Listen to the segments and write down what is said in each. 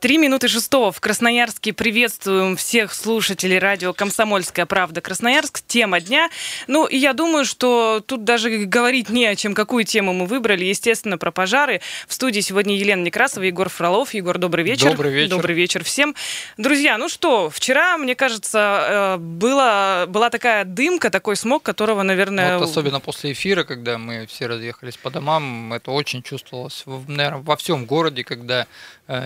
Три минуты шестого в Красноярске. Приветствуем всех слушателей радио «Комсомольская правда» Красноярск. Тема дня. Ну, и я думаю, что тут даже говорить не о чем, какую тему мы выбрали. Естественно, про пожары. В студии сегодня Елена Некрасова, Егор Фролов. Егор, добрый вечер. Добрый вечер. Добрый вечер всем. Друзья, ну что, вчера, мне кажется, э, была, была такая дымка, такой смог, которого, наверное... Вот особенно после эфира, когда мы все разъехались по домам, это очень чувствовалось, наверное, во всем городе, когда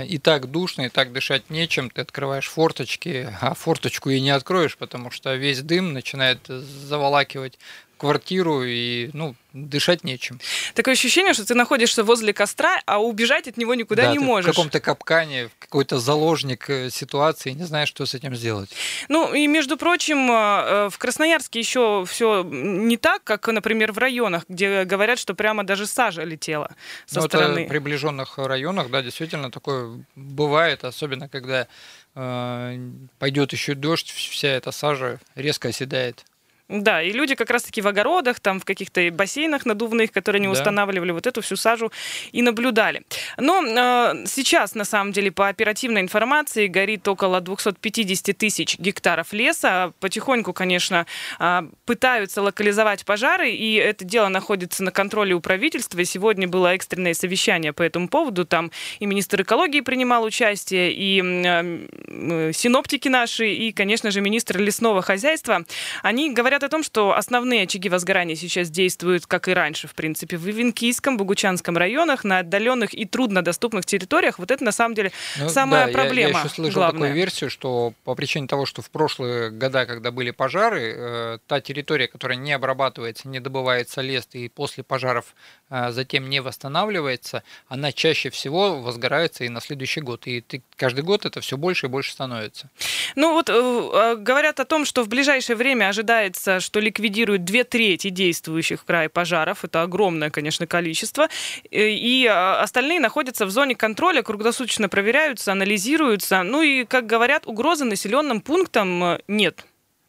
и так душно, душно, и так дышать нечем, ты открываешь форточки, а форточку и не откроешь, потому что весь дым начинает заволакивать квартиру и, ну, дышать нечем. Такое ощущение, что ты находишься возле костра, а убежать от него никуда да, не можешь. в каком-то капкане, какой-то заложник э, ситуации, не знаешь, что с этим сделать. Ну, и, между прочим, э, в Красноярске еще все не так, как, например, в районах, где говорят, что прямо даже сажа летела со ну, стороны. Это в приближенных районах, да, действительно такое бывает, особенно когда э, пойдет еще дождь, вся эта сажа резко оседает. Да, и люди как раз-таки в огородах, там в каких-то бассейнах надувных, которые они да. устанавливали, вот эту всю сажу и наблюдали. Но э, сейчас, на самом деле, по оперативной информации горит около 250 тысяч гектаров леса. Потихоньку, конечно, э, пытаются локализовать пожары, и это дело находится на контроле у правительства. И сегодня было экстренное совещание по этому поводу. Там и министр экологии принимал участие, и э, синоптики наши, и, конечно же, министр лесного хозяйства. Они говорят говорят о том, что основные очаги возгорания сейчас действуют, как и раньше, в принципе, в Ивенкийском, Богучанском районах, на отдаленных и труднодоступных территориях. Вот это, на самом деле, ну, самая да, проблема. Я, я еще слышал главная. такую версию, что по причине того, что в прошлые года, когда были пожары, э, та территория, которая не обрабатывается, не добывается лес и после пожаров э, затем не восстанавливается, она чаще всего возгорается и на следующий год. И ты, каждый год это все больше и больше становится. Ну вот э, э говорят о том, что в ближайшее время ожидается ожидается, что ликвидируют две трети действующих в крае пожаров. Это огромное, конечно, количество. Э, и а, остальные находятся в зоне контроля, круглосуточно проверяются, анализируются. Ну и, как говорят, угрозы населенным пунктам э, нет.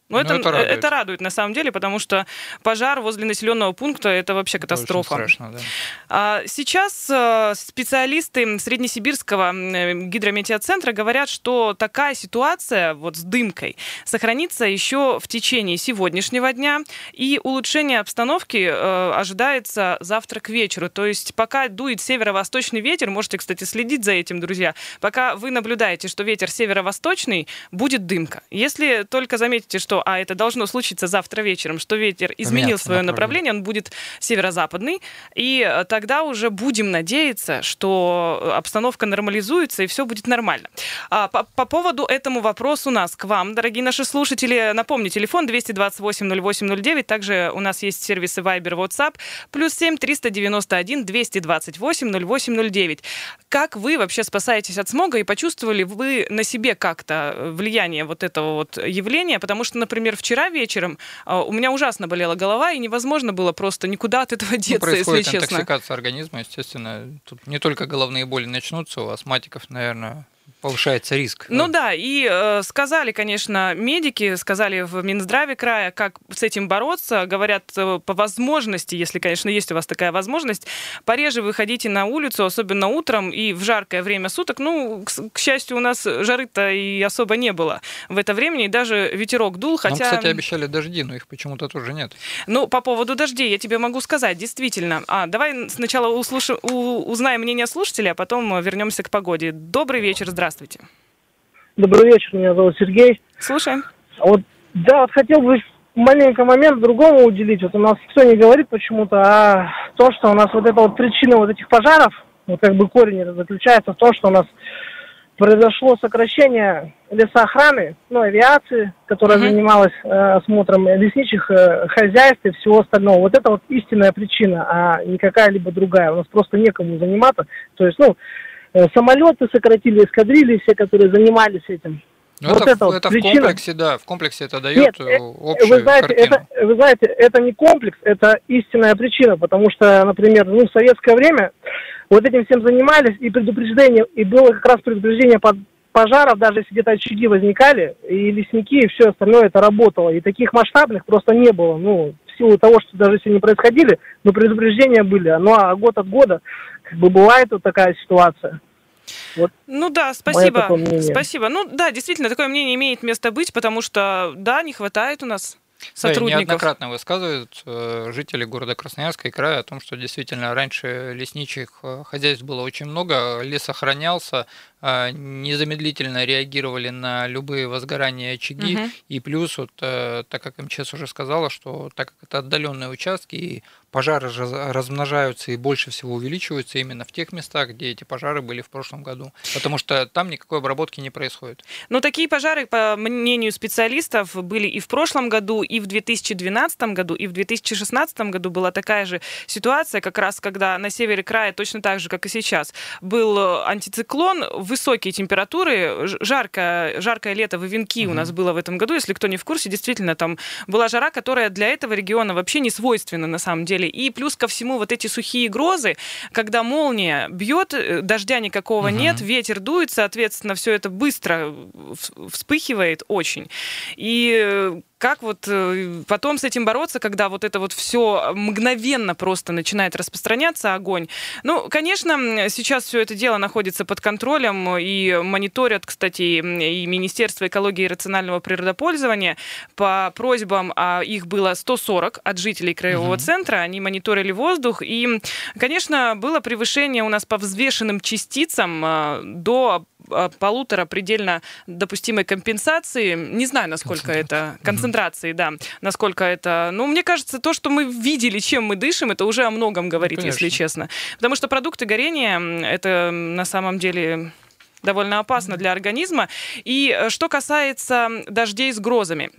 Но, Но ну, это, это, радует. это радует на самом деле, потому что пожар возле населенного пункта это вообще катастрофа. Это страшно, да. А сейчас э, специалисты Среднесибирского гидрометеоцентра говорят, что такая ситуация вот с дымкой сохранится еще в течение сегодняшнего дня, и улучшение обстановки э, ожидается завтра к вечеру. То есть пока дует северо-восточный ветер, можете, кстати, следить за этим, друзья, пока вы наблюдаете, что ветер северо-восточный, будет дымка. Если только заметите, что что, а это должно случиться завтра вечером, что ветер изменил свое направление, он будет северо-западный, и э, тогда уже будем надеяться, что обстановка нормализуется и все будет нормально. А, по, по поводу этому вопросу у нас к вам, дорогие наши слушатели, напомню, телефон 228 0809, также у нас есть сервисы Viber, WhatsApp, плюс 7 391 228 0809. Как вы вообще спасаетесь от смога и почувствовали вы на себе как-то влияние вот этого вот явления? Потому что, например, вчера вечером а, у меня ужасно болела голова, и невозможно было просто никуда от этого деться, ну, если честно. интоксикация организма, естественно. Тут не только головные боли начнутся, у астматиков, наверное, повышается риск. Ну да, и э, сказали, конечно, медики, сказали в Минздраве края, как с этим бороться. Говорят, э, по возможности, если, конечно, есть у вас такая возможность, пореже выходите на улицу, особенно утром и в жаркое время суток. Ну, к, к счастью, у нас жары-то и особо не было в это время, и даже ветерок дул, хотя... Нам, кстати, обещали дожди, но их почему-то тоже нет. Ну, по поводу дождей я тебе могу сказать, действительно. А, давай сначала услуш... у... узнаем мнение слушателя, а потом вернемся к погоде. Добрый вечер, здравствуйте. Здравствуйте. Добрый вечер, меня зовут Сергей. Слушаем. Вот, да, вот хотел бы маленький момент другому уделить. Вот у нас никто не говорит почему-то, а то, что у нас вот эта вот причина вот этих пожаров, вот как бы корень это заключается в том, что у нас произошло сокращение лесоохраны, ну, авиации, которая uh-huh. занималась э, осмотром лесничих э, хозяйств и всего остального. Вот это вот истинная причина, а не какая-либо другая. У нас просто некому заниматься. То есть, ну, самолеты сократили, эскадрильи все, которые занимались этим. Ну, вот это, это, это причина. в комплексе, да, в комплексе это дает Нет, э, общую вы знаете, это, вы знаете, это не комплекс, это истинная причина, потому что, например, ну, в советское время вот этим всем занимались, и предупреждение, и было как раз предупреждение под пожаров, даже если где-то очаги возникали, и лесники, и все остальное это работало. И таких масштабных просто не было. Ну, в силу того, что даже если не происходили, но предупреждения были. Ну, а год от года как бы бывает вот такая ситуация. Вот ну да, спасибо. Спасибо. Ну да, действительно, такое мнение имеет место быть, потому что, да, не хватает у нас сотрудников. Да, неоднократно высказывают э, жители города Красноярска и края о том, что действительно раньше лесничих э, хозяйств было очень много, лес охранялся, а, незамедлительно реагировали на любые возгорания очаги. Угу. И плюс, вот, э, так как МЧС уже сказала, что так как это отдаленные участки, и пожары размножаются и больше всего увеличиваются именно в тех местах, где эти пожары были в прошлом году. Потому что там никакой обработки не происходит. Но такие пожары, по мнению специалистов, были и в прошлом году, и в 2012 году, и в 2016 году была такая же ситуация, как раз когда на севере края, точно так же, как и сейчас, был антициклон, высокие температуры, жаркое, жаркое лето в Ивенки угу. у нас было в этом году, если кто не в курсе, действительно, там была жара, которая для этого региона вообще не свойственна на самом деле. И плюс ко всему вот эти сухие грозы, когда молния бьет, э, дождя никакого угу. нет, ветер дует, соответственно, все это быстро вспыхивает очень. И э, как вот э, потом с этим бороться, когда вот это вот все мгновенно просто начинает распространяться, огонь? Ну, конечно, сейчас все это дело находится под контролем и мониторят, кстати, и Министерство экологии и рационального природопользования. По просьбам, а их было 140 от жителей краевого угу. центра, они мониторили воздух. И, конечно, было превышение у нас по взвешенным частицам а, до полутора предельно допустимой компенсации. Не знаю, насколько это концентрации, да, насколько это. Ну, мне кажется, то, что мы видели, чем мы дышим, это уже о многом говорит, ну, если честно. Потому что продукты горения это на самом деле довольно опасно для организма. И э, что касается дождей с грозами.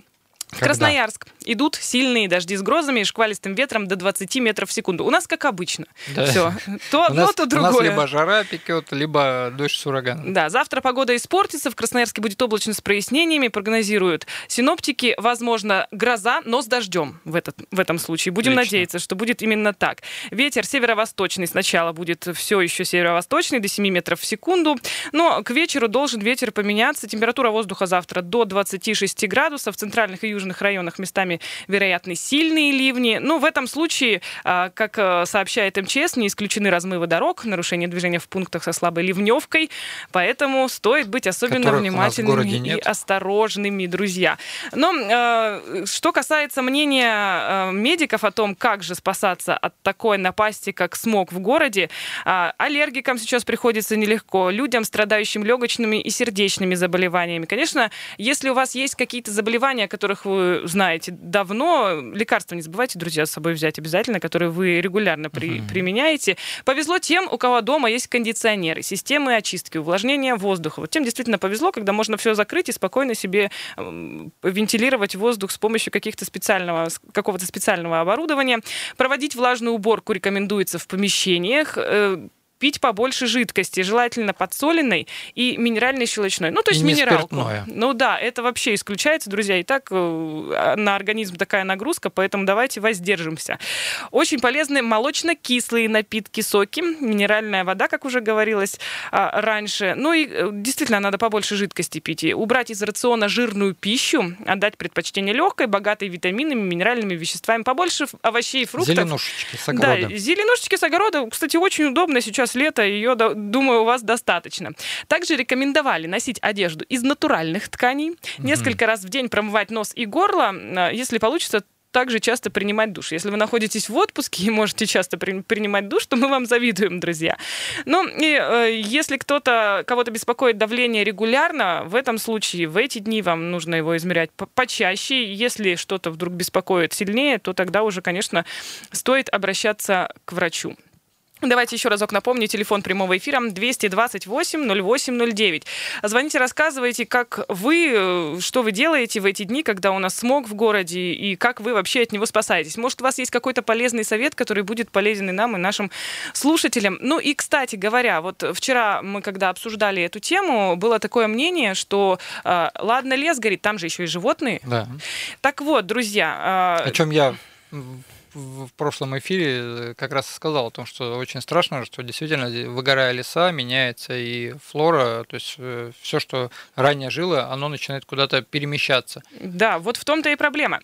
Когда? Красноярск. Идут сильные дожди с грозами и шквалистым ветром до 20 метров в секунду. У нас как обычно. Да. Все. То одно, нас, то другое. У нас либо жара пекет, либо дождь с ураганом. Да, завтра погода испортится. В Красноярске будет облачно с прояснениями. Прогнозируют синоптики. Возможно, гроза, но с дождем в, этот, в этом случае. Будем Отлично. надеяться, что будет именно так. Ветер северо-восточный сначала будет все еще северо-восточный, до 7 метров в секунду. Но к вечеру должен ветер поменяться. Температура воздуха завтра до 26 градусов. В центральных и южных районах местами вероятны сильные ливни. Ну, в этом случае, а, как э, сообщает МЧС, не исключены размывы дорог, нарушение движения в пунктах со слабой ливневкой, поэтому стоит быть особенно внимательными и осторожными, друзья. Но э, что касается мнения э, медиков о том, как же спасаться от такой напасти, как смог в городе, а, аллергикам сейчас приходится нелегко, людям, страдающим легочными и сердечными заболеваниями. Конечно, если у вас есть какие-то заболевания, о которых вы знаете давно. Лекарства не забывайте, друзья, с собой взять обязательно, которые вы регулярно при, угу. применяете. Повезло тем, у кого дома есть кондиционеры, системы очистки, увлажнения воздуха. Вот тем действительно повезло, когда можно все закрыть и спокойно себе вентилировать воздух с помощью каких-то специального, какого-то специального оборудования. Проводить влажную уборку рекомендуется в помещениях э, пить побольше жидкости, желательно подсоленной и минеральной щелочной. Ну, то есть и минералку. Спиртное. Ну да, это вообще исключается, друзья. И так э, на организм такая нагрузка, поэтому давайте воздержимся. Очень полезны молочно-кислые напитки, соки, минеральная вода, как уже говорилось а, раньше. Ну и э, действительно, надо побольше жидкости пить. И убрать из рациона жирную пищу, отдать предпочтение легкой, богатой витаминами, минеральными веществами, побольше овощей и фруктов. Зеленушечки с огорода. Да, зеленушечки с огорода, кстати, очень удобно сейчас сейчас лето, ее, думаю, у вас достаточно. Также рекомендовали носить одежду из натуральных тканей, mm-hmm. несколько раз в день промывать нос и горло, а, если получится, также часто принимать душ. Если вы находитесь в отпуске и можете часто при, принимать душ, то мы вам завидуем, друзья. Ну, и э, если кто-то, кого-то беспокоит давление регулярно, в этом случае, в эти дни вам нужно его измерять почаще. Если что-то вдруг беспокоит сильнее, то тогда уже, конечно, стоит обращаться к врачу. Давайте еще разок напомню, телефон прямого эфира 228-08-09. Звоните, рассказывайте, как вы, э, что вы делаете в эти дни, когда у нас смог в городе, и как вы вообще от него спасаетесь. Может, у вас есть какой-то полезный совет, который будет полезен и нам, и нашим слушателям. Ну и, кстати говоря, вот вчера мы, когда обсуждали эту тему, было такое мнение, что э, ладно, лес горит, там же еще и животные. Да. Так вот, друзья... Э, о чем я в прошлом эфире э, как раз сказал о том, что очень страшно, что действительно, выгорая леса, меняется и флора, то есть э, все, что ранее жило, оно начинает куда-то перемещаться. Да, вот в том-то и проблема.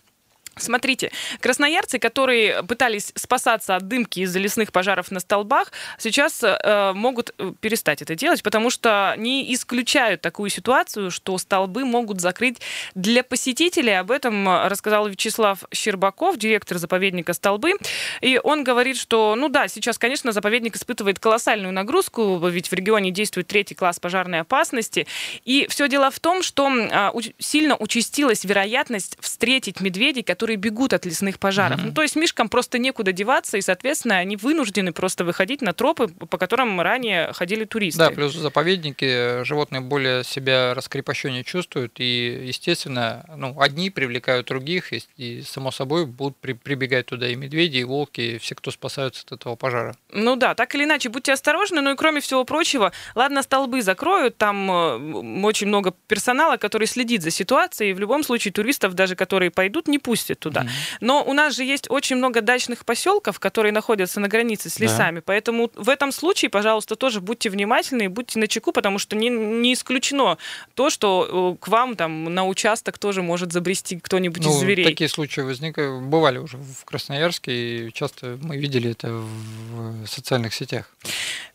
Смотрите, красноярцы, которые пытались спасаться от дымки из-за лесных пожаров на столбах, сейчас э, могут э, перестать это делать, потому что не исключают такую ситуацию, что столбы могут закрыть для посетителей. Об этом рассказал Вячеслав Щербаков, директор заповедника «Столбы». И он говорит, что, ну да, сейчас, конечно, заповедник испытывает колоссальную нагрузку, ведь в регионе действует третий класс пожарной опасности. И все дело в том, что э, сильно участилась вероятность встретить медведей, которые которые бегут от лесных пожаров. Mm-hmm. Ну, то есть мишкам просто некуда деваться, и, соответственно, они вынуждены просто выходить на тропы, по которым ранее ходили туристы. Да, плюс заповедники животные более себя раскрепощеннее чувствуют, и, естественно, ну, одни привлекают других, и, и само собой будут при, прибегать туда и медведи, и волки, и все, кто спасаются от этого пожара. Ну да, так или иначе, будьте осторожны, ну и кроме всего прочего, ладно, столбы закроют, там э, очень много персонала, который следит за ситуацией, и в любом случае туристов, даже которые пойдут, не пустят ездят туда. Mm-hmm. Но у нас же есть очень много дачных поселков, которые находятся на границе с лесами. Да. Поэтому в этом случае, пожалуйста, тоже будьте внимательны и будьте на чеку, потому что не, не исключено то, что э, к вам там на участок тоже может забрести кто-нибудь ну, из зверей. Такие случаи возникли, бывали уже в Красноярске, и часто мы видели это в социальных сетях.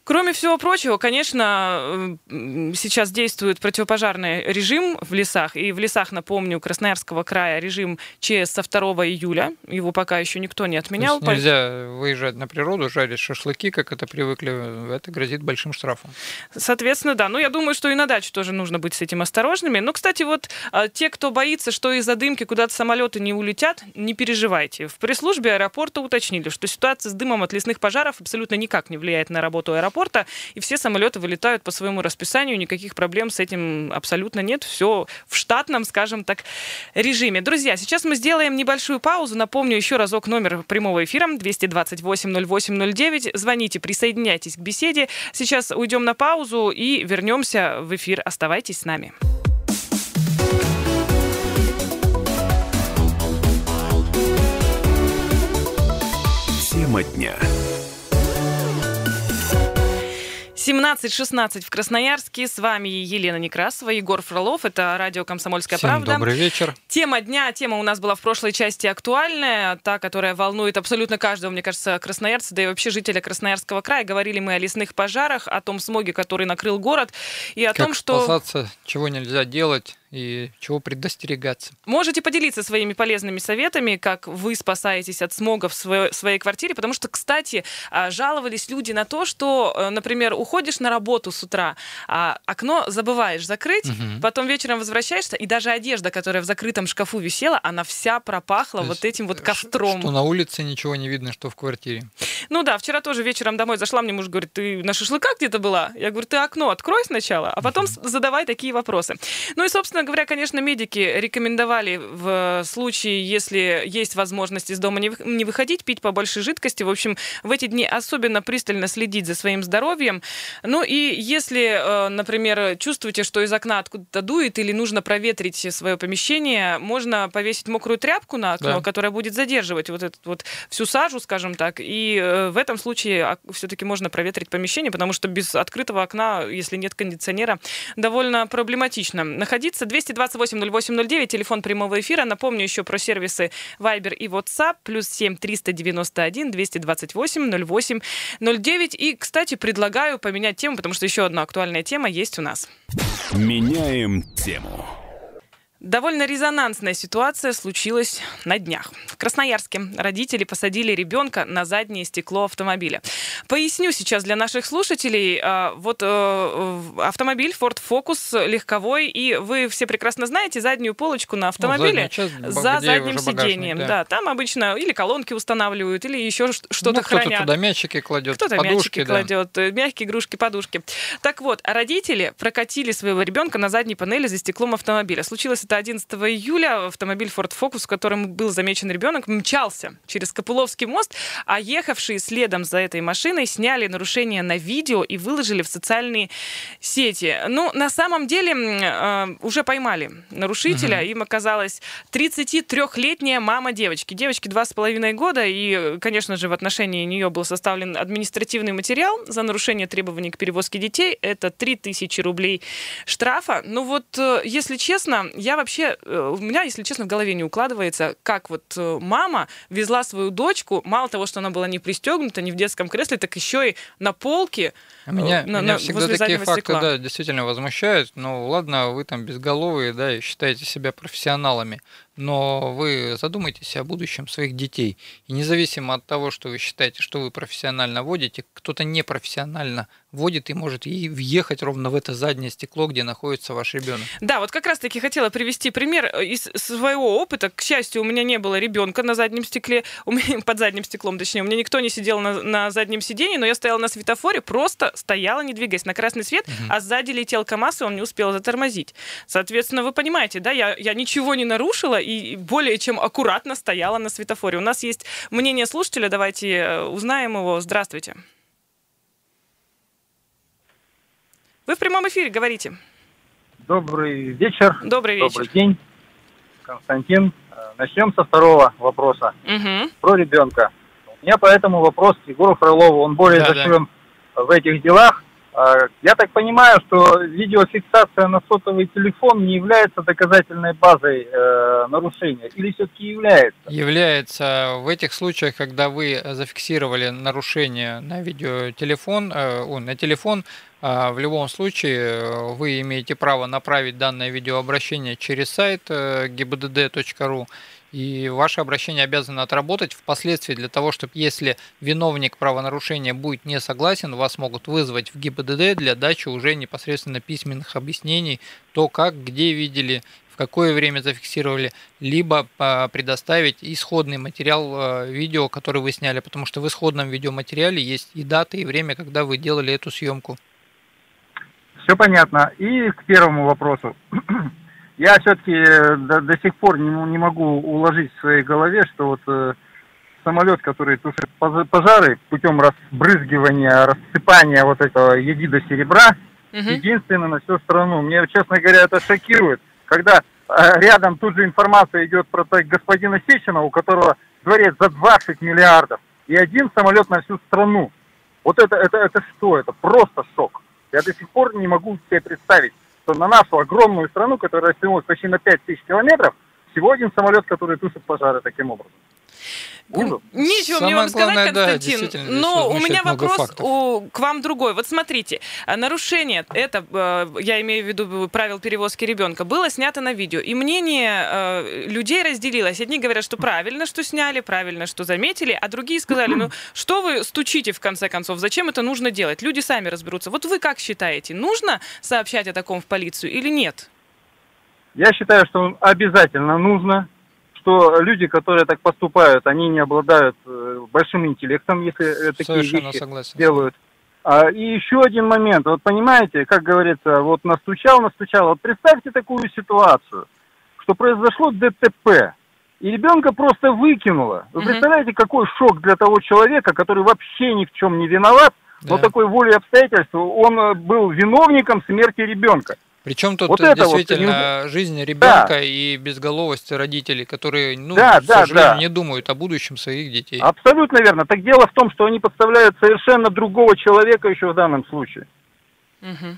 Кроме всего прочего, конечно, сейчас действует противопожарный режим в лесах. И в лесах, напомню, Красноярского края режим ЧС со 2 июля. Его пока еще никто не отменял. То есть нельзя выезжать на природу, жарить шашлыки, как это привыкли. Это грозит большим штрафом. Соответственно, да. Ну, я думаю, что и на даче тоже нужно быть с этим осторожными. Но, кстати, вот а, те, кто боится, что из-за дымки куда-то самолеты не улетят, не переживайте. В пресс-службе аэропорта уточнили, что ситуация с дымом от лесных пожаров абсолютно никак не влияет на работу аэропорта аэропорта, и все самолеты вылетают по своему расписанию, никаких проблем с этим абсолютно нет, все в штатном, скажем так, режиме. Друзья, сейчас мы сделаем небольшую паузу, напомню еще разок номер прямого эфира 228-08-09, звоните, присоединяйтесь к беседе. Сейчас уйдем на паузу и вернемся в эфир. Оставайтесь с нами. Тема дня. 17.16 в Красноярске. С вами Елена Некрасова, Егор Фролов. Это радио «Комсомольская Всем правда». добрый вечер. Тема дня. Тема у нас была в прошлой части актуальная. Та, которая волнует абсолютно каждого, мне кажется, красноярца, да и вообще жителя Красноярского края. Говорили мы о лесных пожарах, о том смоге, который накрыл город, и о как том, что... спасаться, чего нельзя делать и чего предостерегаться. Можете поделиться своими полезными советами, как вы спасаетесь от смога в своей, квартире, потому что, кстати, а, жаловались люди на то, что, э, например, уходишь на работу с утра, а окно забываешь закрыть, угу. потом вечером возвращаешься, и даже одежда, которая в закрытом шкафу висела, она вся пропахла вот этим вот костром. Что на улице ничего не видно, что в квартире. Ну да, вчера тоже вечером домой зашла, мне муж говорит, ты на шашлыках где-то была? Я говорю, ты окно открой сначала, а потом угу. задавай такие вопросы. Ну и, собственно, Собственно говоря, конечно, медики рекомендовали в случае, если есть возможность из дома не выходить, пить побольше жидкости. В общем, в эти дни особенно пристально следить за своим здоровьем. Ну и если, э, например, чувствуете, что из окна откуда-то дует или нужно проветрить свое помещение, можно повесить мокрую тряпку на окно, да. которая будет задерживать вот эту вот всю сажу, скажем так. И э, в этом случае все-таки можно проветрить помещение, потому что без открытого окна, если нет кондиционера, довольно проблематично находиться. 228-08-09, телефон прямого эфира. Напомню еще про сервисы Viber и WhatsApp, плюс 7 391 228 08 09. И, кстати, предлагаю поменять тему, потому что еще одна актуальная тема есть у нас. Меняем тему. Довольно резонансная ситуация случилась на днях. В Красноярске родители посадили ребенка на заднее стекло автомобиля. Поясню сейчас для наших слушателей. А, вот э, автомобиль Ford Focus легковой, и вы все прекрасно знаете заднюю полочку на ну, автомобиле ну, часть, за задним сиденьем. Да. да, там обычно или колонки устанавливают, или еще что-то ну, хранят. Кто-то туда мячики кладет, кто-то подушки, мячики да. кладет, э, мягкие игрушки, подушки. Так вот, родители прокатили своего ребенка на задней панели за стеклом автомобиля. Случилось это 11 июля автомобиль Ford Focus, в котором был замечен ребенок, мчался через Копыловский мост, а ехавшие следом за этой машиной сняли нарушение на видео и выложили в социальные сети. Ну, на самом деле э, уже поймали нарушителя. Угу. Им оказалась 33-летняя мама девочки. Девочке два с половиной года, и, конечно же, в отношении нее был составлен административный материал за нарушение требований к перевозке детей. Это 3000 рублей штрафа. Ну вот, э, если честно, я вообще, э, у меня, если честно, в голове не укладывается, как вот э, мама везла свою дочку, мало того, что она была не пристегнута, не в детском кресле, так еще и на полке. А Меня, э, на- меня на- всегда такие факты, стекла. да, действительно возмущают. Ну, ладно, вы там безголовые, да, и считаете себя профессионалами, но вы задумайтесь о будущем своих детей. И независимо от того, что вы считаете, что вы профессионально водите, кто-то непрофессионально водит и может и въехать ровно в это заднее стекло, где находится ваш ребенок. Да, вот как раз-таки хотела привести пример э, из своего опыта. К счастью, у меня не было ребенка на заднем стекле, у меня, под задним стеклом, точнее, у меня никто не сидел на, на заднем сидении, но я стояла на светофоре, просто стояла, не двигаясь, на красный свет, а сзади летел КАМАЗ, и он не успел затормозить. Соответственно, вы понимаете, да, я, я ничего не нарушила и более чем аккуратно стояла на светофоре. У нас есть мнение слушателя, давайте э, узнаем его. Здравствуйте. Вы в прямом эфире говорите. Добрый вечер, Добрый вечер. добрый день, Константин. Э, Начнем со второго вопроса Мгм. про ребенка. У меня по этому вопрос к Егору Фролову, он более Да-да. зашивен в этих делах. Э, Я так понимаю, что видеофиксация на сотовый телефон не является доказательной базой э, нарушения, или все-таки является? Является в этих случаях, когда вы зафиксировали нарушение на видеотелефон, э, на телефон, а, в любом случае э, вы имеете право направить данное видеообращение через сайт э, gbdd.ru и ваше обращение обязано отработать впоследствии для того, чтобы если виновник правонарушения будет не согласен, вас могут вызвать в ГИБДД для дачи уже непосредственно письменных объяснений, то как, где видели, в какое время зафиксировали, либо а, предоставить исходный материал а, видео, который вы сняли, потому что в исходном видеоматериале есть и дата, и время, когда вы делали эту съемку. Все понятно. И к первому вопросу. Я все-таки до, до сих пор не, не могу уложить в своей голове, что вот э, самолет, который тушит пожа- пожары путем разбрызгивания, рассыпания вот этого ядида серебра, Мгм. единственный на всю страну. Мне, честно говоря, это шокирует, когда э, рядом тут же информация идет про так, господина Сечина, у которого дворец за 20 миллиардов, и один самолет на всю страну. Вот это, это, это что? Это просто шок. Я до сих пор не могу себе представить, что на нашу огромную страну, которая растянулась почти на 5 тысяч километров, всего один самолет, который тушит пожары таким образом. Ужас. Ничего мне Самое вам сказать, главное, да, Константин. здесь но у меня вопрос у- к вам другой. Вот смотрите, а, нарушение, это, э, я имею в виду правил перевозки ребенка, было снято на видео. И мнение э, людей разделилось. Одни говорят, что правильно, что сняли, правильно, что заметили, а другие сказали, ну что вы стучите в конце концов, зачем это нужно делать? Люди сами разберутся. Вот вы как считаете, нужно сообщать о таком в полицию или нет? Я считаю, что обязательно нужно, что люди, которые так поступают, они не обладают э, большим интеллектом, если э, такие Совершенно вещи согласен. делают. А, и еще один момент. Вот понимаете, как говорится, вот настучал, настучал. Вот представьте такую ситуацию, что произошло ДТП, и ребенка просто выкинуло. Вы представляете, какой шок для того человека, который вообще ни в чем не виноват, но Да. такой волей обстоятельств он э, был виновником смерти ребенка. Причем тут Вот это вот действительно жизнь ребенка и безголовость родителей, которые, ну, Да, к да, сожалению, да. не думают о будущем своих детей. Абсолютно верно. Так дело в том, что они подставляют совершенно другого человека еще в данном случае. Мгм.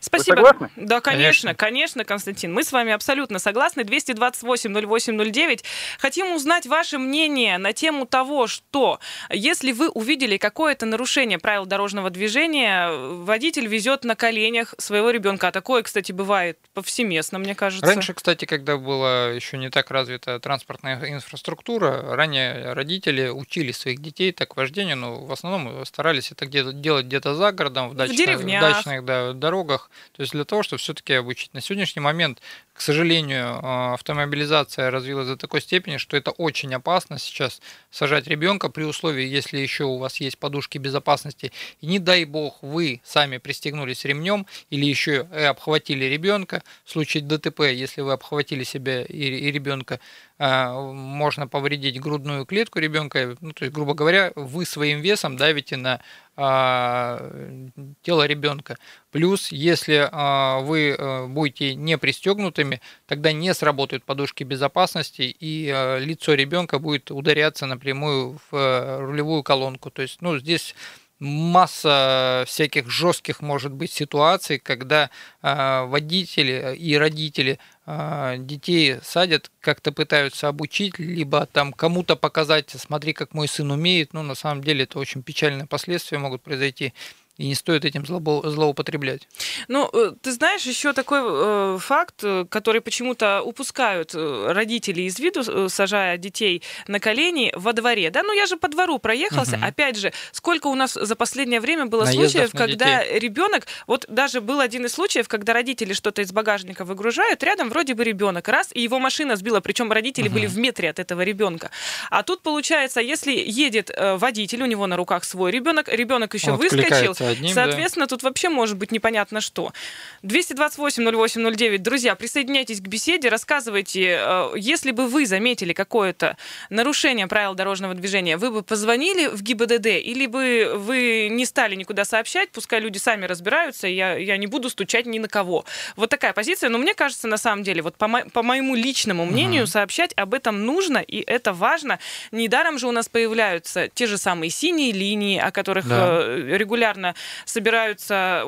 Спасибо. согласны? Да, конечно, Конечно. конечно, Константин. Мы с вами абсолютно согласны. 228-08-09. Хотим узнать ваше мнение на тему того, что если вы увидели какое-то нарушение правил дорожного движения, водитель везет на коленях своего ребенка. А такое, кстати, бывает повсеместно, мне кажется. Раньше, кстати, когда была еще не так развита транспортная инфраструктура, ранее родители учили своих детей так вождению, но в основном старались это где-то делать где-то за городом, в, дачных, деревнях. дачных да, дорогах. То есть для того, чтобы все-таки обучить. На сегодняшний момент, к сожалению, э, автомобилизация развилась до такой степени, что это очень опасно сейчас сажать ребенка при условии, если еще у вас есть подушки безопасности, и не дай бог вы сами пристегнулись ремнем или еще и обхватили ребенка. В случае ДТП, если вы обхватили себя и, и ребенка, а, можно повредить грудную клетку ребенка. Ну, то есть, грубо говоря, вы своим весом давите на а, тело ребенка. Плюс, если а, вы а, будете не пристегнутыми, тогда не сработают подушки безопасности, и а, лицо ребенка будет ударяться напрямую в а, рулевую колонку. То есть, ну, здесь масса всяких жестких может быть ситуаций, когда э, водители и родители э, детей садят, как-то пытаются обучить, либо там кому-то показать, смотри, как мой сын умеет. Ну, на самом деле это очень печальные последствия могут произойти и не стоит этим злоупотреблять. Ну, э, ты знаешь, еще такой э, факт, э, который почему-то упускают э, родители из виду, сажая детей на колени во дворе. Да, ну я же по двору проехался. Угу. Опять же, сколько у нас за последнее время было Наездов случаев, когда детей. ребенок, вот даже был один из случаев, когда родители что-то из багажника выгружают, рядом вроде бы ребенок, раз, и его машина сбила, причем родители угу. были в метре от этого ребенка. А тут получается, если едет водитель, у него на руках свой ребенок, ребенок еще выскочил, одним, Соответственно, да. тут вообще может быть непонятно что. 228-08-09. Друзья, присоединяйтесь к беседе, рассказывайте, э, если бы вы заметили какое-то нарушение правил дорожного движения, вы бы позвонили в ГИБДД или бы вы не стали никуда сообщать, пускай люди сами разбираются, я, я не буду стучать ни на кого. Вот такая позиция. Но мне кажется, на самом деле, вот по, мо- по моему личному мнению, угу. сообщать об этом нужно, и это важно. Недаром же у нас появляются те же самые синие линии, о которых да. Э, регулярно собираются,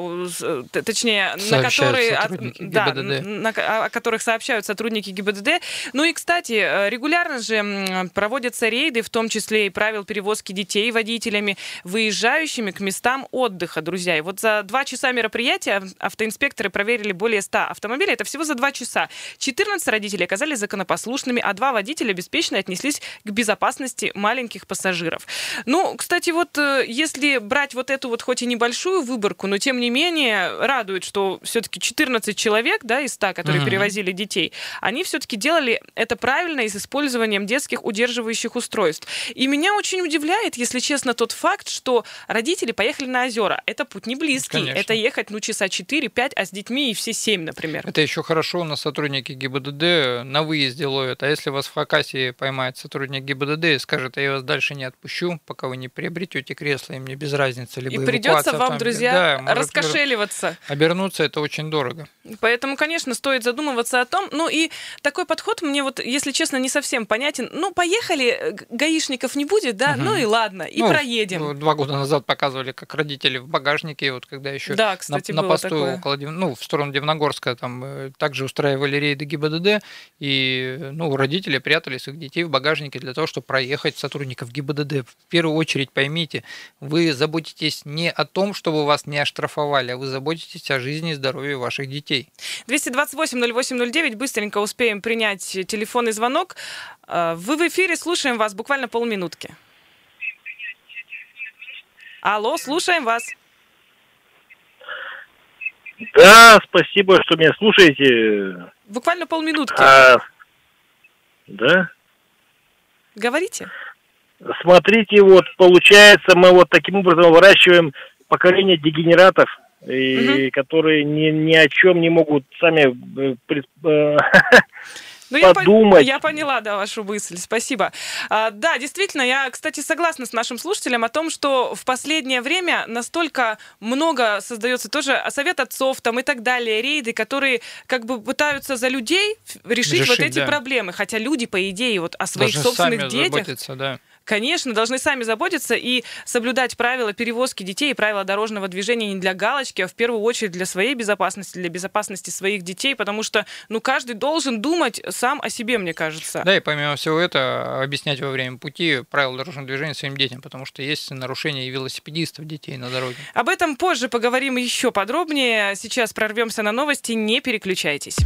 точнее, на которые, да, на, о которых сообщают сотрудники ГИБДД. Ну и, кстати, э, регулярно же проводятся рейды, в том числе и правил перевозки детей водителями, выезжающими к местам отдыха, друзья. И вот за два часа мероприятия автоинспекторы проверили более 100 автомобилей. Это всего за два часа. 14 родителей оказались законопослушными, а два водителя беспечно отнеслись к безопасности маленьких пассажиров. Ну, кстати, вот э, если брать вот эту вот хоть и небольшую большую выборку, но тем не менее радует, что все-таки 14 человек да, из 100, которые mm-hmm. перевозили детей, они все-таки делали это правильно и с использованием детских удерживающих устройств. И меня очень удивляет, если честно, тот факт, что родители поехали на озера. Это путь не близкий. Конечно. Это ехать ну часа 4-5, а с детьми и все 7, например. Это еще хорошо, у нас сотрудники ГИБДД на выезде ловят. А если вас в Хакасии поймает сотрудник ГИБДД и скажет, я вас дальше не отпущу, пока вы не приобретете кресло, и мне без разницы, либо и придется вам, там, друзья, да, раскошеливаться. Обернуться это очень дорого. Поэтому, конечно, стоит задумываться о том. Ну и такой подход мне вот, если честно, не совсем понятен. Ну, поехали, э, гаишников не будет, да, угу. ну и ладно, и ну, проедем. Два года назад показывали, как родители в багажнике, вот когда еще да, кстати, на, на посту такое. около, ну, в сторону Дивногорска, там э, также устраивали рейды ГИБДД, и, ну, родители прятали своих детей в багажнике для того, чтобы проехать сотрудников ГИБДД. В первую очередь поймите, вы заботитесь не о том, чтобы вас не оштрафовали, а вы заботитесь о жизни и здоровье ваших детей. 228-08-09, быстренько успеем принять телефонный звонок. Э, вы в эфире, слушаем вас буквально полминутки. Алло, слушаем вас. Да, спасибо, что меня слушаете. Буквально полминутки. А, да? Говорите. Смотрите, вот получается, мы вот таким образом выращиваем поколение дегенератов, и, угу. которые ни, ни о чем не могут сами э, э, ну, подумать. Я, я поняла, да, вашу мысль. Спасибо. А, да, действительно, я, кстати, согласна с нашим слушателем о том, что в последнее время настолько много создается тоже совет отцов там и так далее, рейды, которые как бы пытаются за людей решить, решить вот эти да. проблемы. Хотя люди, по идее, вот о своих Даже собственных детях... Да конечно, должны сами заботиться и соблюдать правила перевозки детей и правила дорожного движения не для галочки, а в первую очередь для своей безопасности, для безопасности своих детей, потому что, ну, каждый должен думать сам о себе, мне кажется. Да, и помимо всего этого, объяснять во время пути правила дорожного движения своим детям, потому что есть нарушения и велосипедистов детей на дороге. Об этом позже поговорим еще подробнее. Сейчас прорвемся на новости, не переключайтесь.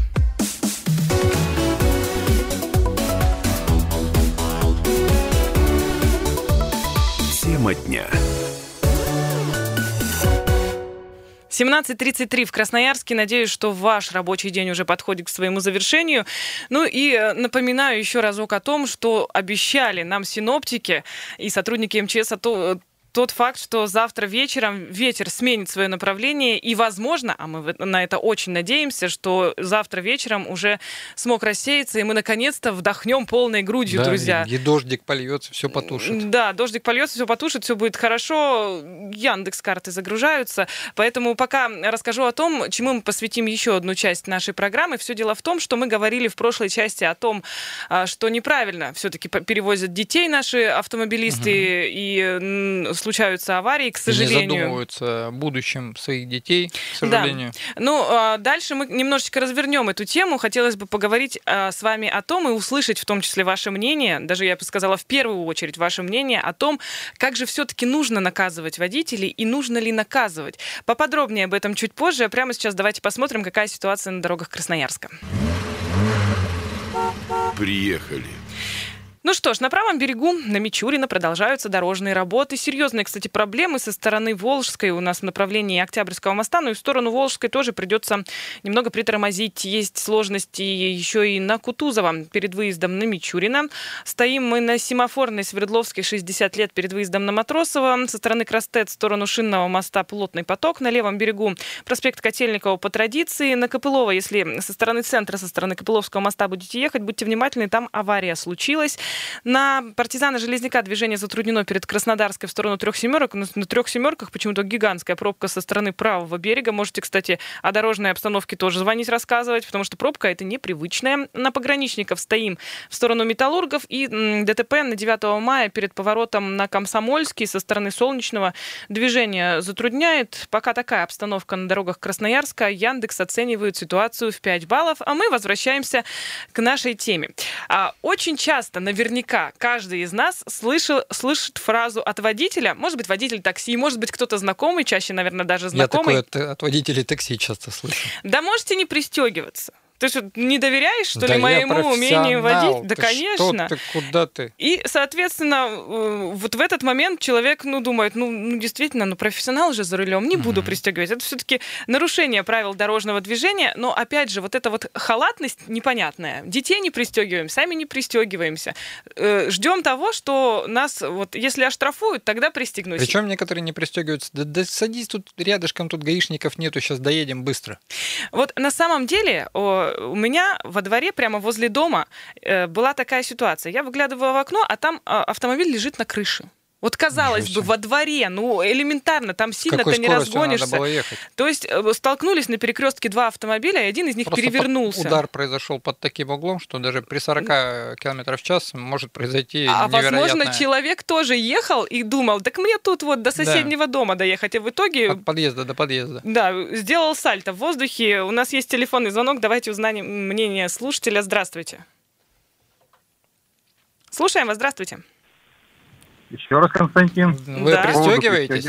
17.33 в Красноярске. Надеюсь, что ваш рабочий день уже подходит к своему завершению. Ну и э, напоминаю еще разок о том, что обещали нам синоптики и сотрудники МЧС о том, тот факт, что завтра вечером ветер сменит свое направление, и, возможно, а мы на это очень надеемся, что завтра вечером уже смог рассеяться, и мы наконец-то вдохнем полной грудью, да, друзья. И, и дождик польется, все потушит. Да, дождик польется, все потушит, все будет хорошо. Яндекс карты загружаются. Поэтому пока расскажу о том, чему мы посвятим еще одну часть нашей программы. Все дело в том, что мы говорили в прошлой части о том, а, что неправильно все-таки перевозят детей наши автомобилисты угу. и случаются аварии, к Не сожалению. задумываются о будущем своих детей, к сожалению. Ну, а, дальше мы немножечко развернем эту тему. Хотелось бы поговорить а, с вами о том и услышать в том числе ваше мнение, даже я бы сказала в первую очередь ваше мнение о том, как же все-таки нужно наказывать водителей и нужно ли наказывать. Поподробнее об этом чуть позже. А прямо сейчас давайте посмотрим, какая ситуация на дорогах Красноярска. Приехали. Ну что ж, на правом берегу, на Мичурина, продолжаются дорожные работы. Серьезные, кстати, проблемы со стороны Волжской у нас в направлении Октябрьского моста, ну и в сторону Волжской тоже придется немного притормозить. Есть сложности еще и на Кутузова перед выездом на Мичурина. Стоим мы на семафорной Свердловской 60 лет перед выездом на Матросова. Со стороны Крастет в сторону Шинного моста плотный поток. На левом берегу проспект Котельникова по традиции. На Копылова, если со стороны центра, со стороны Копыловского моста будете ехать, будьте внимательны, там авария случилась. На партизана Железняка движение затруднено перед Краснодарской в сторону трех семерок. На, на трех семерках почему-то гигантская пробка со стороны правого берега. Можете, кстати, о дорожной обстановке тоже звонить, рассказывать, потому что пробка это непривычная. На пограничников стоим в сторону Металлургов и ДТП на 9 мая перед поворотом на Комсомольский со стороны Солнечного движение затрудняет. Пока такая обстановка на дорогах Красноярска. Яндекс оценивает ситуацию в 5 баллов, а мы возвращаемся к нашей теме. А, Очень часто, наверняка, каждый из нас слышал, слышит фразу от водителя, может быть, водитель такси, может быть, кто-то знакомый, чаще, наверное, даже Я знакомый. такое от, от водителей такси часто слышу. Да можете не пристегиваться. Ты что, не доверяешь, что Да ли, моему умению водить? Да, Ты конечно. Что ты, куда ты? И, соответственно, э, вот в этот момент человек, ну, думает, ну, ну, действительно, ну, профессионал же за рулем, не буду пристегивать. Это все-таки нарушение правил дорожного движения, но, опять же, вот эта вот халатность непонятная. Детей не пристегиваем, сами не пристегиваемся. Э, Ждем того, что нас, вот, если оштрафуют, тогда пристегнусь. Причем некоторые не пристегиваются. Да, да садись тут рядышком, тут гаишников нету, сейчас доедем быстро. Вот на самом деле о, у меня во дворе, прямо возле дома, э, была такая ситуация. Я выглядываю в окно, а там а, автомобиль лежит на крыше. Вот казалось бы, во дворе, ну элементарно, там сильно ты не разгонишься. То есть э, столкнулись на перекрестке два автомобиля, и один из них Просто под- перевернулся. удар произошел под таким углом, что даже при 40 км в час может произойти А возможно, человек тоже ехал и думал, так мне тут вот до соседнего дома доехать. И в итоге От подъезда до подъезда. Да, сделал сальто в воздухе. У нас есть телефонный звонок. Давайте узнаем мнение слушателя. Здравствуйте. Слушаем вас. Здравствуйте. Еще раз, Константин. Вы Да. Пристегиваетесь?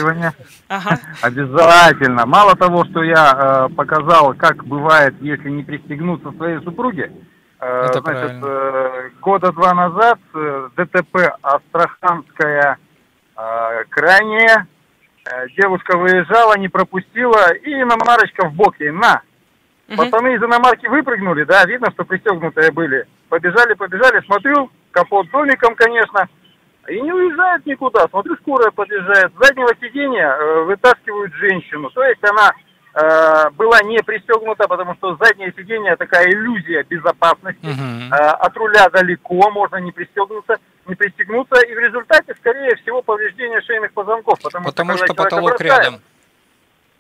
Ага. Обязательно. Мало того, что я э, показал, как бывает, если не пристегнуться своей супруге. э, Это значит, э, года два назад э, ДТП Астраханская э, крайняя. Э, девушка выезжала, не пропустила, и иномарочка в бок ей на. Мгм. Пацаны из иномарки выпрыгнули, да, видно, что пристегнутые были. Побежали, побежали, смотрю, капот домиком, конечно, и не уезжает никуда. Смотрю, скорая подъезжает. С заднего сиденья э, вытаскивают женщину. То есть она э, была не пристегнута, потому что заднее сиденье такая иллюзия безопасности. Мгм. Э, от руля далеко, можно не пристегнуться, не пристегнуться, и в результате, скорее всего, повреждение шейных позвонков. Потому, Потому что человека потолок бросает, рядом.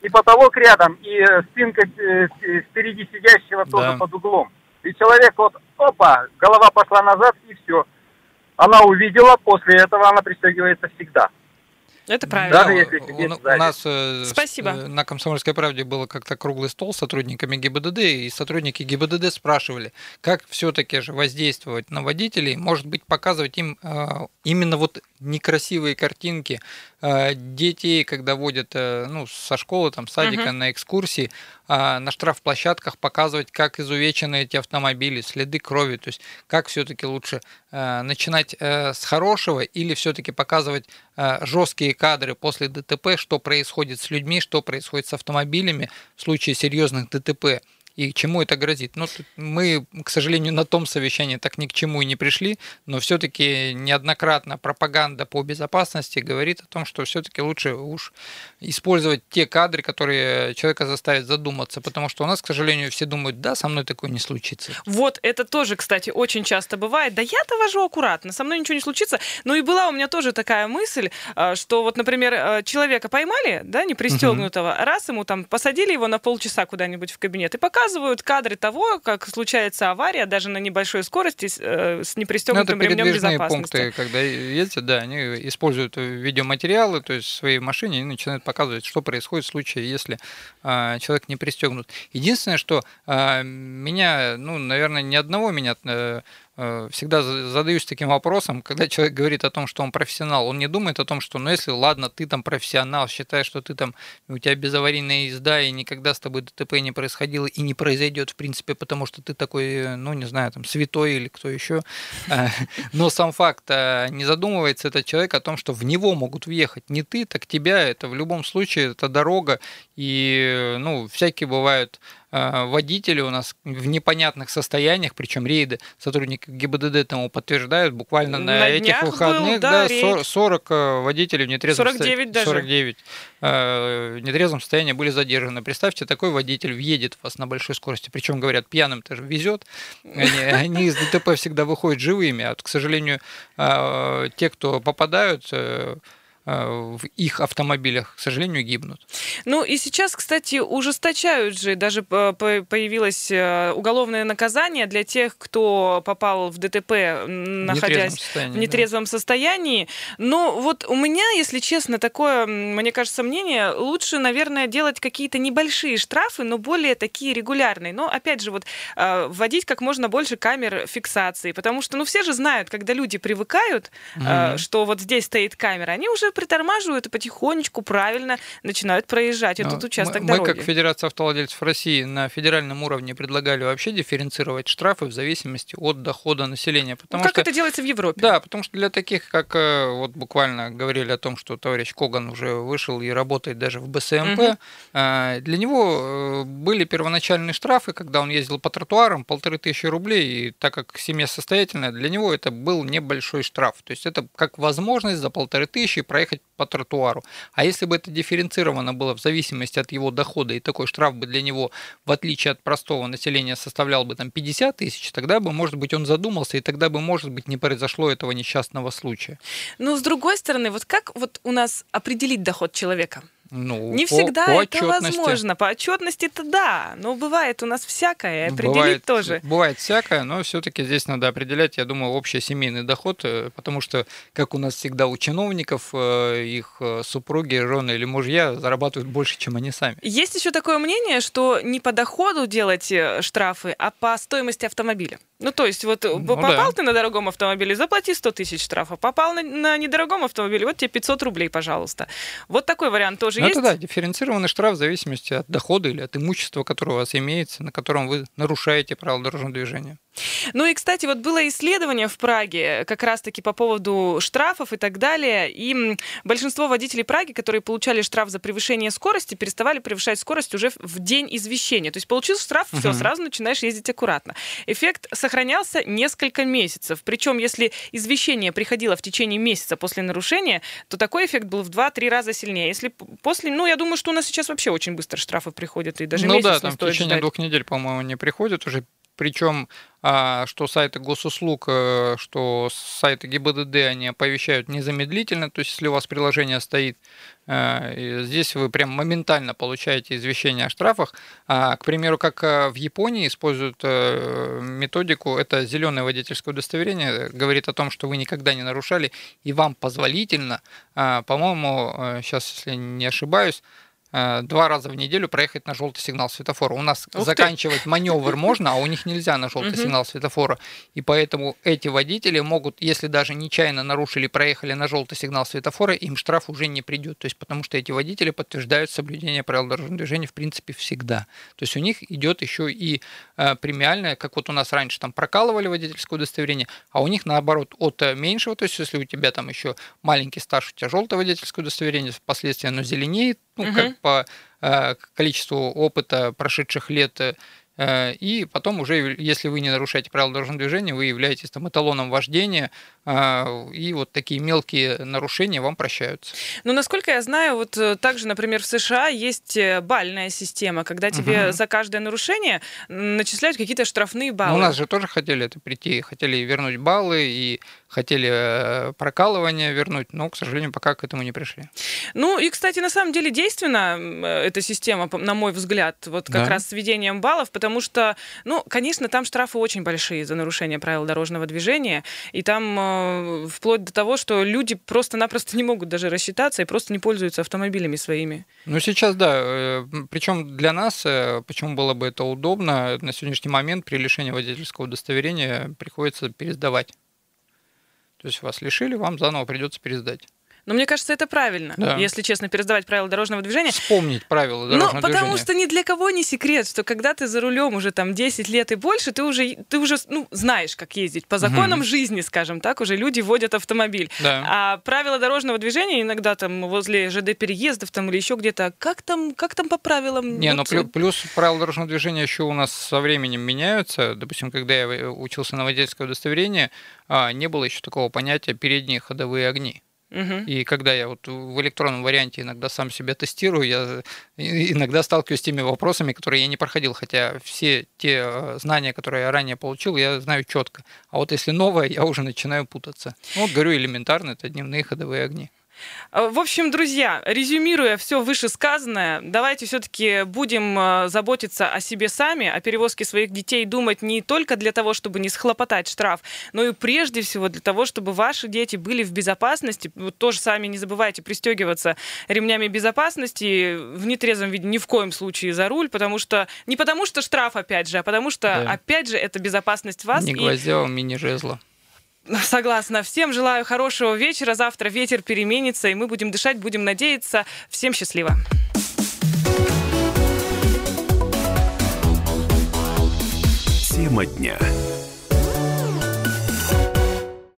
и потолок рядом, и э, спинка э, с- впереди сидящего тоже Да. под углом. И человек вот, опа, голова пошла назад, и все. Она увидела, после этого она пристегивается всегда. Это правильно. Даже Да, если у, у нас э, Спасибо. э, на Комсомольской правде было как-то круглый стол с сотрудниками ГИБДД, и сотрудники ГИБДД спрашивали, как все-таки же воздействовать на водителей, может быть, показывать им э, именно вот некрасивые картинки детей, когда водят э, ну, со школы, там, садика на экскурсии, а, на штрафплощадках показывать, как изувечены эти автомобили, следы крови, то есть как все-таки лучше э, начинать э, с хорошего или все-таки показывать э, жесткие кадры после ДТП, что происходит с людьми, что происходит с автомобилями в случае серьезных ДТП и чему это грозит. Ну, мы, к сожалению, на том совещании так ни к чему и не пришли, но все-таки неоднократно пропаганда по безопасности говорит о том, что все-таки лучше уж использовать те кадры, которые человека заставят задуматься, потому что у нас, к сожалению, все думают, да, со мной такое не случится. Вот это тоже, кстати, очень часто бывает. Да я-то вожу аккуратно, со мной ничего не случится. Ну и была у меня тоже такая мысль, а, что вот, например, э, человека поймали, да, не пристегнутого, раз ему там посадили его на полчаса куда-нибудь в кабинет и показывают, показывают кадры того, как случается авария даже на небольшой скорости с, э, с непристегнутым ну, это ремнем безопасности. пункты, когда ездят, да, они используют видеоматериалы, то есть в своей машине и начинают показывать, что происходит в случае, если э, человек не пристегнут. Единственное, что э, меня, ну, наверное, ни одного меня э, Э, всегда задаюсь таким вопросом, когда человек говорит о том, что он профессионал, он не думает о том, что, ну, если, ладно, ты там профессионал, считаешь, что ты там, у тебя безаварийная езда, и никогда с тобой ДТП не происходило, и не произойдет, в принципе, потому что ты такой, ну, не знаю, там, святой или кто еще. Э, но сам факт, э, не задумывается этот человек о том, что в него могут въехать не ты, так тебя, это в любом случае, это дорога, и, ну, всякие бывают Э, водители у нас в непонятных состояниях, причем рейды сотрудники ГИБДД тому подтверждают, буквально на, на этих выходных был, да, да, 40, 40 э, водителей в нетрезвом 49 даже. 49 э, в нетрезвом состоянии были задержаны. Представьте, такой водитель въедет в вас на большой скорости, причем, говорят, пьяным тоже везет, они, они из ДТП всегда выходят живыми, а, к сожалению, те, кто попадают Э, в их автомобилях, к сожалению, гибнут. Ну и сейчас, кстати, ужесточают же, даже появилось э, уголовное наказание для тех, кто попал в ДТП, находясь в нетрезвом да. состоянии. Но вот у меня, если честно, такое, мне кажется, мнение, лучше, наверное, делать какие-то небольшие штрафы, но более такие регулярные. Но, опять же, вот э, вводить как можно больше камер фиксации, потому что, ну, все же знают, когда люди привыкают, mm-hmm. что вот здесь стоит камера, они уже притормаживают и потихонечку, правильно начинают проезжать этот участок мы, дороги. Мы, как Федерация автовладельцев России, на федеральном уровне предлагали вообще дифференцировать штрафы в зависимости от дохода населения. Потому ну, как что, это делается в Европе? Да, потому что для таких, как э, вот буквально говорили о том, что товарищ Коган уже вышел и работает даже в БСМП, угу. для него э, были первоначальные штрафы, когда он ездил по тротуарам, полторы тысячи рублей, и так как семья состоятельная, для него это был небольшой штраф. То есть это как возможность за полторы тысячи проехать проехать по тротуару. А если бы это дифференцировано было в зависимости от его дохода, и такой штраф бы для него, в отличие от простого населения, составлял бы там 50 тысяч, тогда бы, может быть, он задумался, и тогда бы, может быть, не произошло этого несчастного случая. Но с другой стороны, вот как вот у нас определить доход человека? Ну, не по, всегда по это возможно. По отчетности-то да, но бывает у нас всякое, определить бывает, тоже. Бывает всякое, но все-таки здесь надо определять, я думаю, общий семейный доход, э, потому что, как у нас всегда у чиновников, э, их э, супруги, жены или мужья зарабатывают больше, чем они сами. Есть еще такое мнение, что не по доходу делать штрафы, а по стоимости автомобиля. Ну, то есть, вот ну, попал да. ты на дорогом автомобиле, заплати 100 тысяч штрафа. Попал на, на недорогом автомобиле, вот тебе 500 рублей, пожалуйста. Вот такой вариант тоже ну, есть? Это да, дифференцированный штраф в зависимости от дохода или от имущества, которое у вас имеется, на котором вы нарушаете правила дорожного движения. Ну и, кстати, вот было исследование в Праге как раз-таки по поводу штрафов и так далее. И большинство водителей Праги, которые получали штраф за превышение скорости, переставали превышать скорость уже в день извещения. То есть получил штраф, угу. все, сразу начинаешь ездить аккуратно. Эффект сохранялся несколько месяцев. Причем, если извещение приходило в течение месяца после нарушения, то такой эффект был в 2-3 раза сильнее. Если после, ну, я думаю, что у нас сейчас вообще очень быстро штрафы приходят, и даже ну, да, там в течение ждать. двух недель, по-моему, не приходят уже причем а, что сайты госуслуг, э, что сайты ГИБДД, они оповещают незамедлительно, то есть если у вас приложение стоит, э, здесь вы прям моментально получаете извещение о штрафах. А, к примеру, как э, в Японии используют методику, это зеленое водительское удостоверение, говорит о том, что вы никогда не нарушали, и вам позволительно, а, по-моему, сейчас, если не ошибаюсь, два раза в неделю проехать на желтый сигнал светофора. У нас Ух заканчивать ты. маневр можно, а у них нельзя на желтый сигнал светофора. И поэтому эти водители могут, если даже нечаянно нарушили, проехали на желтый сигнал светофора, им штраф уже не придет. То есть потому что эти водители подтверждают соблюдение правил дорожного движения в принципе всегда. То есть у них идет еще и э, премиальное, как вот у нас раньше там прокалывали водительское удостоверение, а у них наоборот от э, меньшего, то есть если у тебя там еще маленький стаж, у тебя желтое водительское удостоверение, впоследствии оно зеленеет, ну, угу. как по э, количеству опыта прошедших лет э, Э, и потом уже, если вы не нарушаете правила дорожного движения, вы являетесь там эталоном вождения, э, и вот такие мелкие нарушения вам прощаются. Ну, насколько я знаю, вот э, также, например, в США есть бальная система, когда тебе угу. за каждое нарушение начисляют какие-то штрафные баллы. Ну, у нас же тоже хотели это прийти, хотели вернуть баллы, и хотели э, прокалывание вернуть, но, к сожалению, пока к этому не пришли. Ну и, кстати, на самом деле действенна э, эта система, на мой взгляд, вот как Да. раз с введением баллов, потому что, ну, конечно, там штрафы очень большие за нарушение правил дорожного движения, и там э, вплоть до того, что люди просто-напросто не могут даже рассчитаться и просто не пользуются автомобилями своими. Ну, сейчас, да. Причем для нас, э, почему было бы это удобно, на сегодняшний момент при лишении водительского удостоверения приходится пересдавать. То есть вас лишили, вам заново придется пересдать. Но мне кажется, это правильно, Да. если честно, пересдавать правила дорожного движения. Вспомнить правила Ну, дорожного потому движения. что ни для кого не секрет, что когда ты за рулем уже там 10 лет и больше, ты уже, ты уже ну, знаешь, как ездить. По законам жизни, скажем так, уже люди водят автомобиль. Да. А правила дорожного движения иногда там возле ЖД переездов там или еще где-то, как там, как там по правилам? Не, ну Вот, плю- плюс правила дорожного движения еще у нас со временем меняются. Допустим, когда я учился на водительское удостоверение, а, не было еще такого понятия передние ходовые огни. И когда я вот в электронном варианте иногда сам себя тестирую, я и- иногда сталкиваюсь с теми вопросами, которые я не проходил, хотя все те э, знания, которые я ранее получил, я знаю четко. А вот если новое, я уже начинаю путаться. Ну, Вот говорю, элементарно, это дневные ходовые огни. А, В общем, друзья, резюмируя все вышесказанное, давайте все-таки будем э, заботиться о себе сами, о перевозке своих детей, думать не только для того, чтобы не схлопотать штраф, но и прежде всего для того, чтобы ваши дети были в безопасности. Вот тоже сами не забывайте пристегиваться ремнями безопасности в нетрезвом виде ни в коем случае за руль, потому что не потому что штраф опять же, а потому что Да. опять же это безопасность вас. Не и- гвоздя, а мини-жезла. Согласна. Всем желаю хорошего вечера. Завтра ветер переменится, и мы будем дышать, будем надеяться. Всем счастливо. Тема дня.